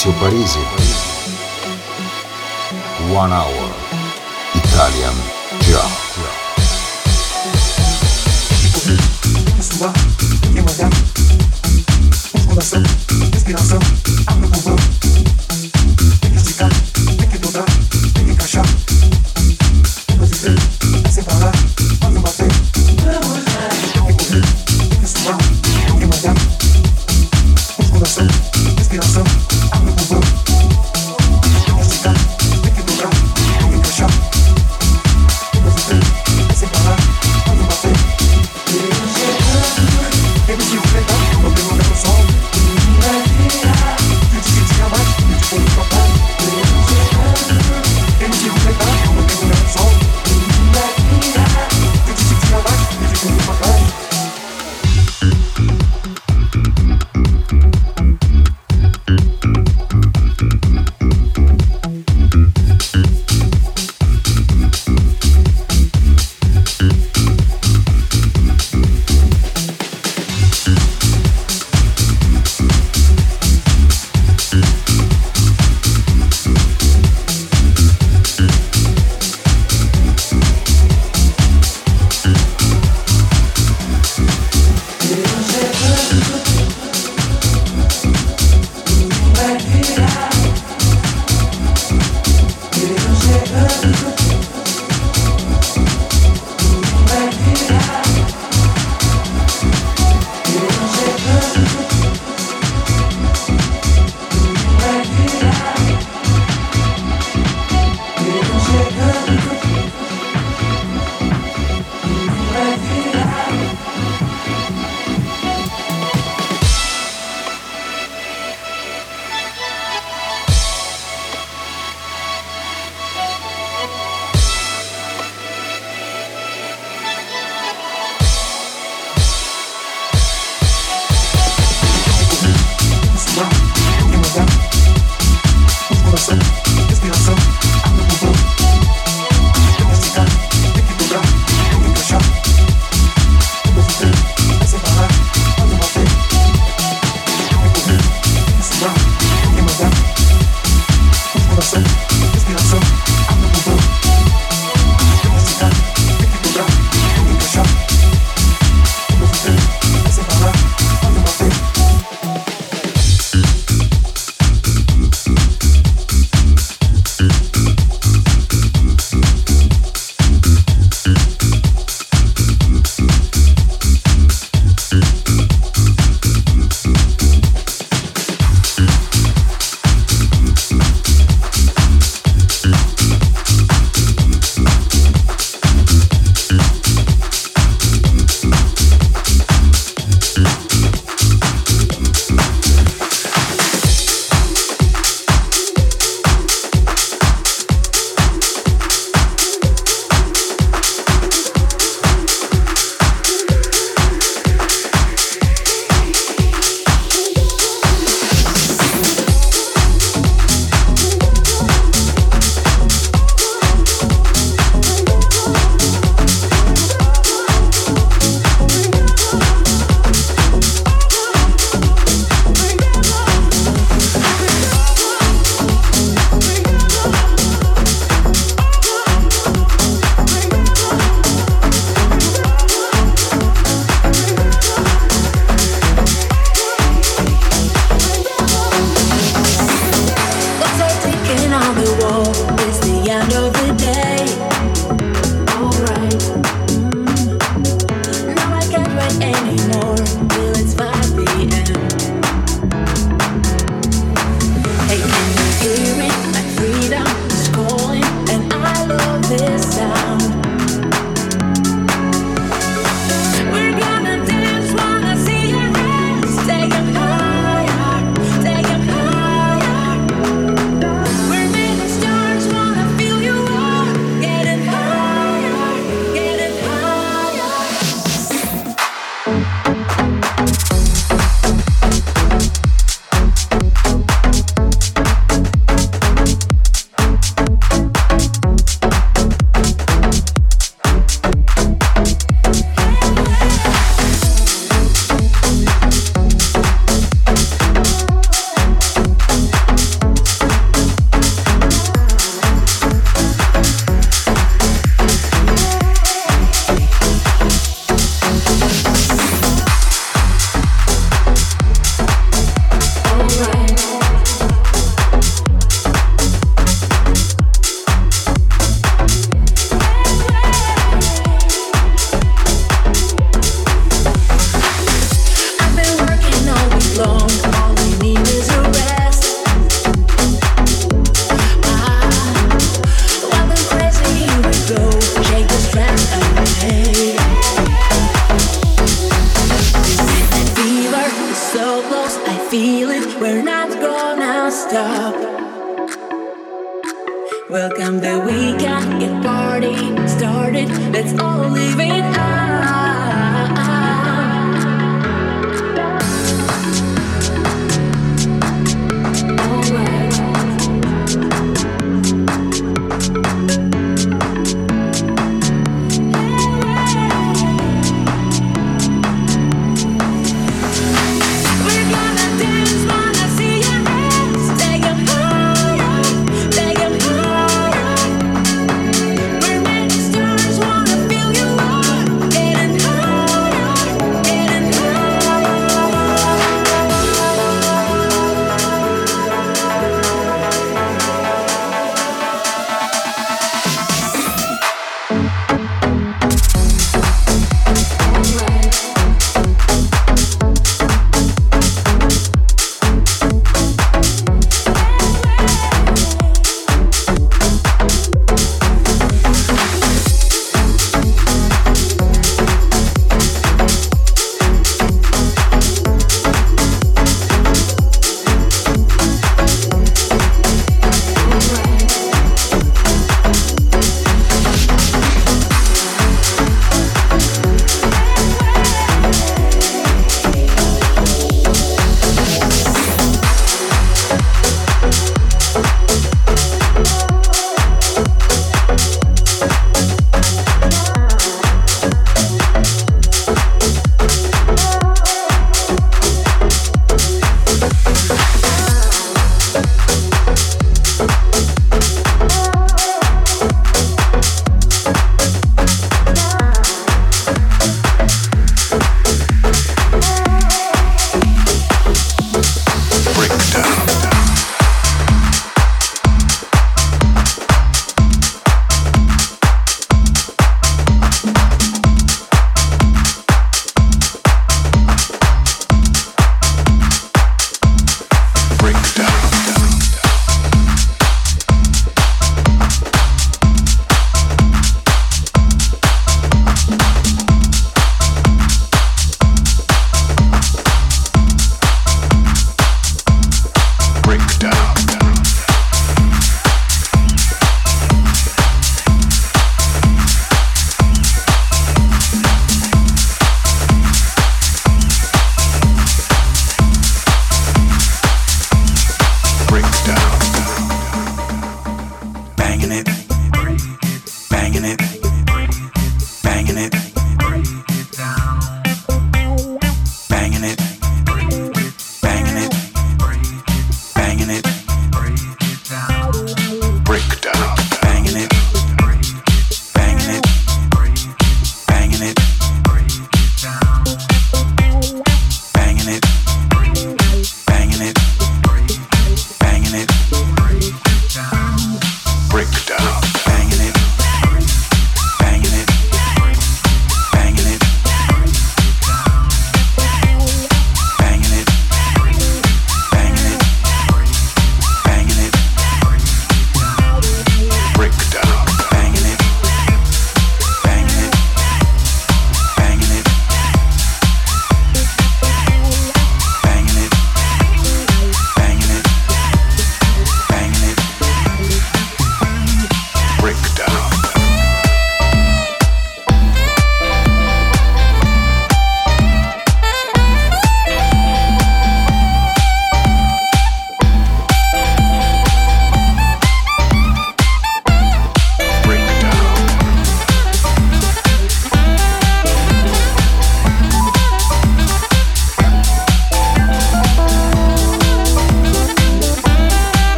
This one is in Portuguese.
Maurizio Parisi. One Hour Italian Job. Suar,